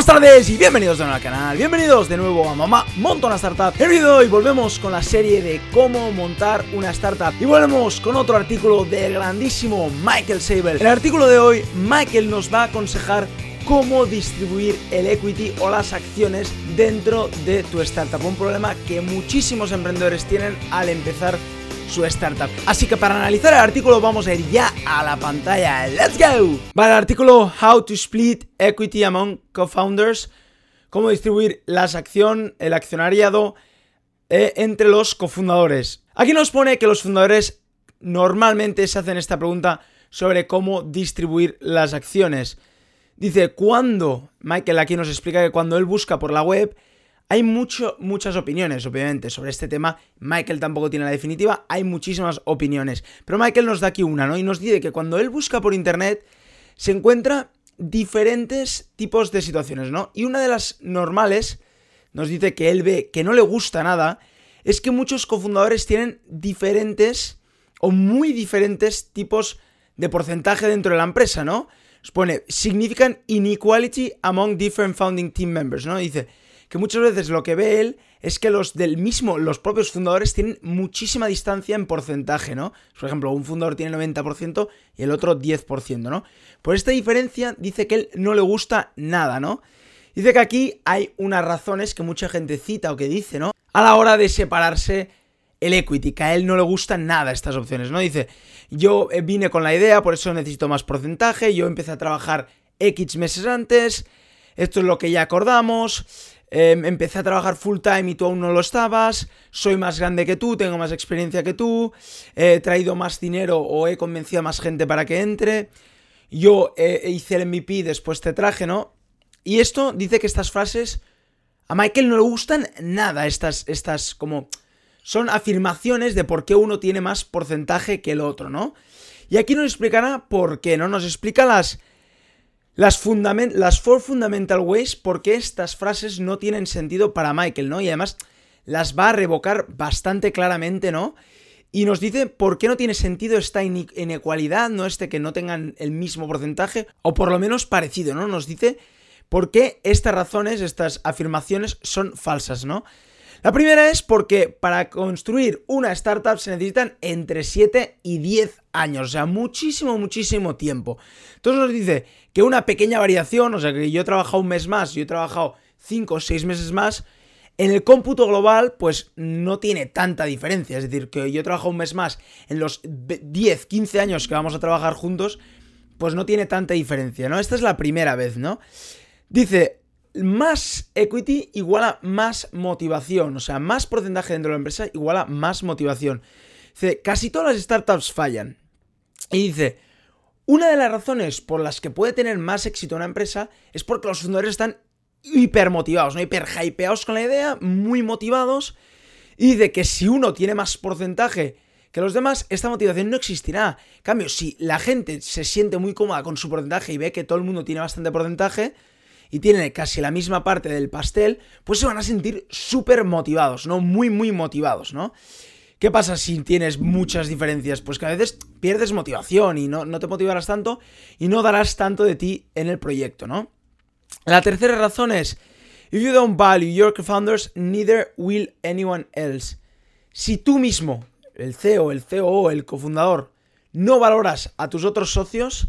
Buenas tardes y bienvenidos de nuevo al canal, bienvenidos de nuevo a Mamá Monta una Startup. En el vídeo de hoy volvemos con la serie de cómo montar una startup Y volvemos con otro artículo del grandísimo Michael Saber. En el artículo de hoy, Michael nos va a aconsejar cómo distribuir el equity o las acciones dentro de tu startup. Un problema que muchísimos emprendedores tienen al empezar su startup. Así que para analizar el artículo vamos a ir ya a la pantalla. ¡Let's go! Vale, el artículo How to Split Equity Among Co-Founders. Cómo distribuir las acciones, el accionariado eh, entre los cofundadores. Aquí nos pone que los fundadores normalmente se hacen esta pregunta sobre cómo distribuir las acciones. Dice, cuando, Michael aquí nos explica que cuando él busca por la web, hay mucho, muchas opiniones, obviamente, sobre este tema. Michael tampoco tiene la definitiva, hay muchísimas opiniones. Pero Michael nos da aquí una, ¿no? Y nos dice que cuando él busca por internet, se encuentra diferentes tipos de situaciones, ¿no? Y una de las normales nos dice que él ve que no le gusta nada, es que muchos cofundadores tienen diferentes o muy diferentes tipos de porcentaje dentro de la empresa, ¿no? Nos pone, significan inequality among different founding team members, ¿no? Dice, que muchas veces lo que ve él es que los del mismo, los propios fundadores tienen muchísima distancia en porcentaje, ¿no? Por ejemplo, un fundador tiene 90% y el otro 10%, ¿no? Por esta diferencia dice que él no le gusta nada, ¿no? Dice que aquí hay unas razones que mucha gente cita o que dice, ¿no? A la hora de separarse el equity, que a él no le gustan nada estas opciones, ¿no? Dice, yo eh, vine con la idea, por eso necesito más porcentaje, yo empecé a trabajar X meses antes, esto es lo que ya acordamos, Em, empecé a trabajar full time y tú aún no lo estabas, soy más grande que tú, tengo más experiencia que tú, he traído más dinero o he convencido a más gente para que entre, yo eh, hice el MVP, después te traje, ¿no? Y esto dice que estas frases a Michael no le gustan nada, estas, estas como... Son afirmaciones de por qué uno tiene más porcentaje que el otro, ¿no? Y aquí nos explicará por qué, ¿no? Nos explica las las, las Four Fundamental Ways, porque estas frases no tienen sentido para Michael, ¿no? Y además las va a revocar bastante claramente, ¿no? Y nos dice por qué no tiene sentido esta inequalidad, ¿no? Este que no tengan el mismo porcentaje, o por lo menos parecido, ¿no? Nos dice por qué estas razones, estas afirmaciones son falsas, ¿no? La primera es porque para construir una startup se necesitan entre 7 y 10 años, o sea, muchísimo, muchísimo tiempo. Entonces nos dice que una pequeña variación, o sea, que yo he trabajado un mes más, yo he trabajado 5 o 6 meses más, en el cómputo global, pues no tiene tanta diferencia. Es decir, que yo he trabajado un mes más en los 10, 15 años que vamos a trabajar juntos, pues no tiene tanta diferencia, ¿no? Esta es la primera vez, ¿no? Dice, más equity igual a más motivación. O sea, más porcentaje dentro de la empresa igual a más motivación. Dice, casi todas las startups fallan. Y dice, una de las razones por las que puede tener más éxito una empresa es porque los fundadores están hiper motivados, ¿no? Hiper hypeados con la idea, muy motivados. Y dice que si uno tiene más porcentaje que los demás, esta motivación no existirá. En cambio, si la gente se siente muy cómoda con su porcentaje y ve que todo el mundo tiene bastante porcentaje, y tienen casi la misma parte del pastel, pues se van a sentir súper motivados, ¿no? Muy, muy motivados, ¿no? ¿Qué pasa si tienes muchas diferencias? Pues que a veces pierdes motivación y no, no te motivarás tanto y no darás tanto de ti en el proyecto, ¿no? La tercera razón es, if you don't value your co-founders, neither will anyone else. Si tú mismo, el CEO, el COO, el cofundador, no valoras a tus otros socios,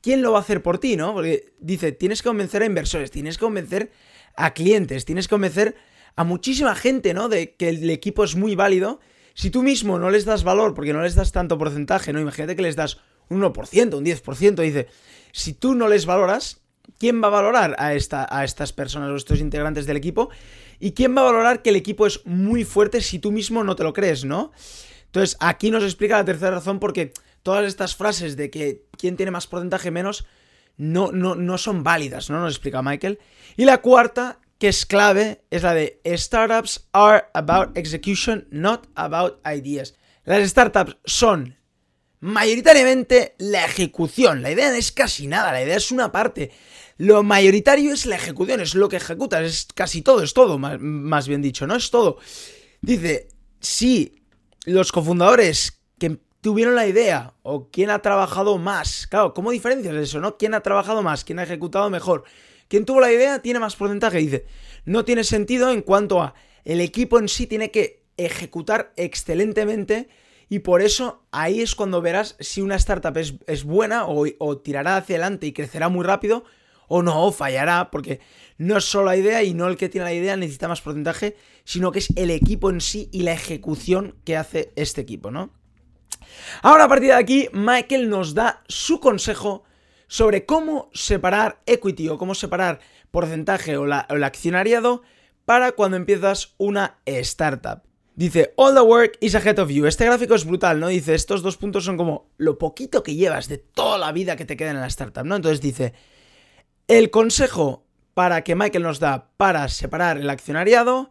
¿quién lo va a hacer por ti, no? Porque dice, tienes que convencer a inversores, tienes que convencer a clientes, tienes que convencer a muchísima gente, ¿no? De que el equipo es muy válido. Si tú mismo no les das valor, porque no les das tanto porcentaje, ¿no? Imagínate que les das un 1%, un 10%, dice, si tú no les valoras, ¿quién va a valorar a, esta, a estas personas o estos integrantes del equipo? ¿Y quién va a valorar que el equipo es muy fuerte si tú mismo no te lo crees, ¿no? Entonces, aquí nos explica la tercera razón porque todas estas frases de que quién tiene más porcentaje menos no, no, no son válidas, ¿no? Nos explica Michael. Y la cuarta, que es clave, es la de Startups are about execution, not about ideas. Las startups son mayoritariamente la ejecución. La idea no es casi nada, la idea es una parte. Lo mayoritario es la ejecución, es lo que ejecutas, es casi todo, es todo, más, más bien dicho, no es todo. Dice, si los cofundadores tuvieron la idea o quién ha trabajado más. Claro, ¿cómo diferencias eso, no? ¿Quién ha trabajado más? ¿Quién ha ejecutado mejor? quien tuvo la idea tiene más porcentaje. Dice, no tiene sentido en cuanto a el equipo en sí tiene que ejecutar excelentemente y por eso ahí es cuando verás si una startup es, buena o, o, tirará hacia adelante y crecerá muy rápido o no, fallará, porque no es solo la idea y no el que tiene la idea necesita más porcentaje, sino que es el equipo en sí y la ejecución que hace este equipo, ¿no? Ahora a partir de aquí, Michael nos da su consejo sobre cómo separar equity o cómo separar porcentaje o, el accionariado para cuando empiezas una startup. Dice, all the work is ahead of you. Este gráfico es brutal, ¿no? Dice, estos dos puntos son como lo poquito que llevas de toda la vida que te queda en la startup, ¿no? Entonces dice, el consejo para que Michael nos da para separar el accionariado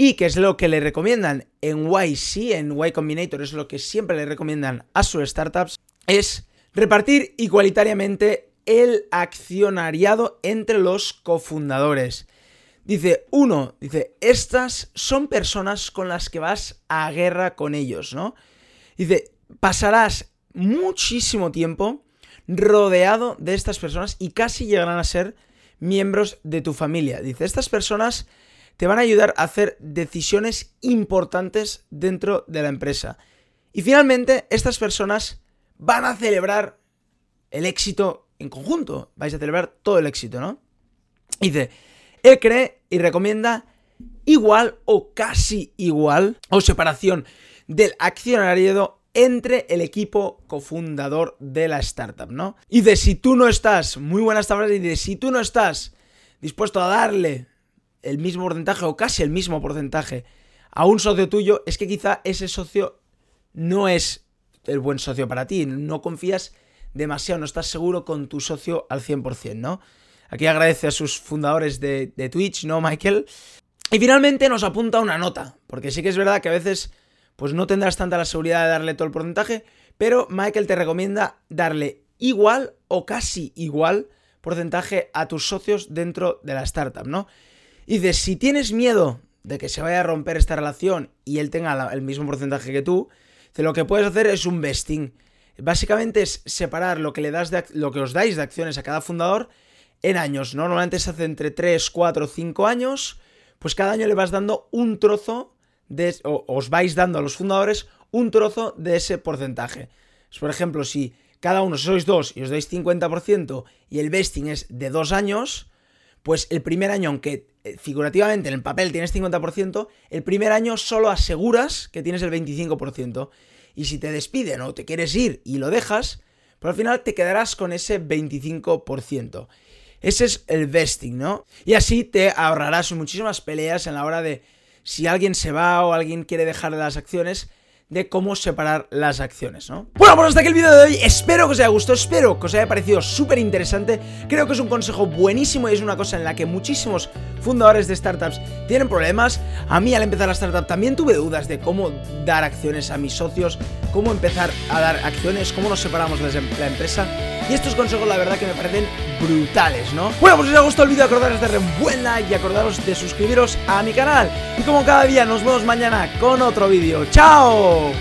y que es lo que le recomiendan en YC, en Y Combinator, es lo que siempre le recomiendan a sus startups, es repartir igualitariamente el accionariado entre los cofundadores. Dice, uno, dice, estas son personas con las que vas a guerra con ellos, ¿no? Dice, pasarás muchísimo tiempo rodeado de estas personas y casi llegarán a ser miembros de tu familia. Dice, estas personas te van a ayudar a hacer decisiones importantes dentro de la empresa. Y finalmente, estas personas van a celebrar el éxito en conjunto. Vais a celebrar todo el éxito, ¿no? Dice, él cree y recomienda igual o casi igual o separación del accionariado entre el equipo cofundador de la startup, ¿no? Y de si tú no estás, muy buena esta frase, y de si tú no estás dispuesto a darle el mismo porcentaje o casi el mismo porcentaje a un socio tuyo, es que quizá ese socio no es el buen socio para ti, no confías demasiado, no estás seguro con tu socio al 100%, ¿no? Aquí agradece a sus fundadores de, Twitch, ¿no, Michael? Y finalmente nos apunta una nota, porque sí que es verdad que a veces pues no tendrás tanta la seguridad de darle todo el porcentaje, pero Michael te recomienda darle igual o casi igual porcentaje a tus socios dentro de la startup, ¿no? Y dice, si tienes miedo de que se vaya a romper esta relación y él tenga el mismo porcentaje que tú, lo que puedes hacer es un vesting. Básicamente es separar lo que le das de, lo que os dais de acciones a cada fundador en años. Normalmente se hace entre 3, 4, 5 años. Pues cada año le vas dando un trozo de. O os vais dando a los fundadores un trozo de ese porcentaje. Pues, por ejemplo, si cada uno sois dos y os dais 50% y el vesting es de dos años, pues el primer año, aunque eh, figurativamente en el papel tienes 50%, el primer año solo aseguras que tienes el 25%. Y si te despiden o te quieres ir y lo dejas, pues al final te quedarás con ese 25%. Ese es el vesting, ¿no? Y así te ahorrarás muchísimas peleas en la hora de si alguien se va o alguien quiere dejar las acciones de cómo separar las acciones, ¿no? Bueno, pues hasta aquí el vídeo de hoy, espero que os haya gustado, espero que os haya parecido súper interesante, creo que es un consejo buenísimo y es una cosa en la que muchísimos fundadores de startups tienen problemas, a mí al empezar la startup también tuve dudas de cómo dar acciones a mis socios, cómo empezar a dar acciones, cómo nos separamos de la empresa, y estos consejos la verdad que me parecen brutales, ¿no? Bueno, pues si os ha gustado el vídeo acordaros de darle y acordaros de suscribiros a mi canal, y como cada día nos vemos mañana con otro vídeo, ¡chao!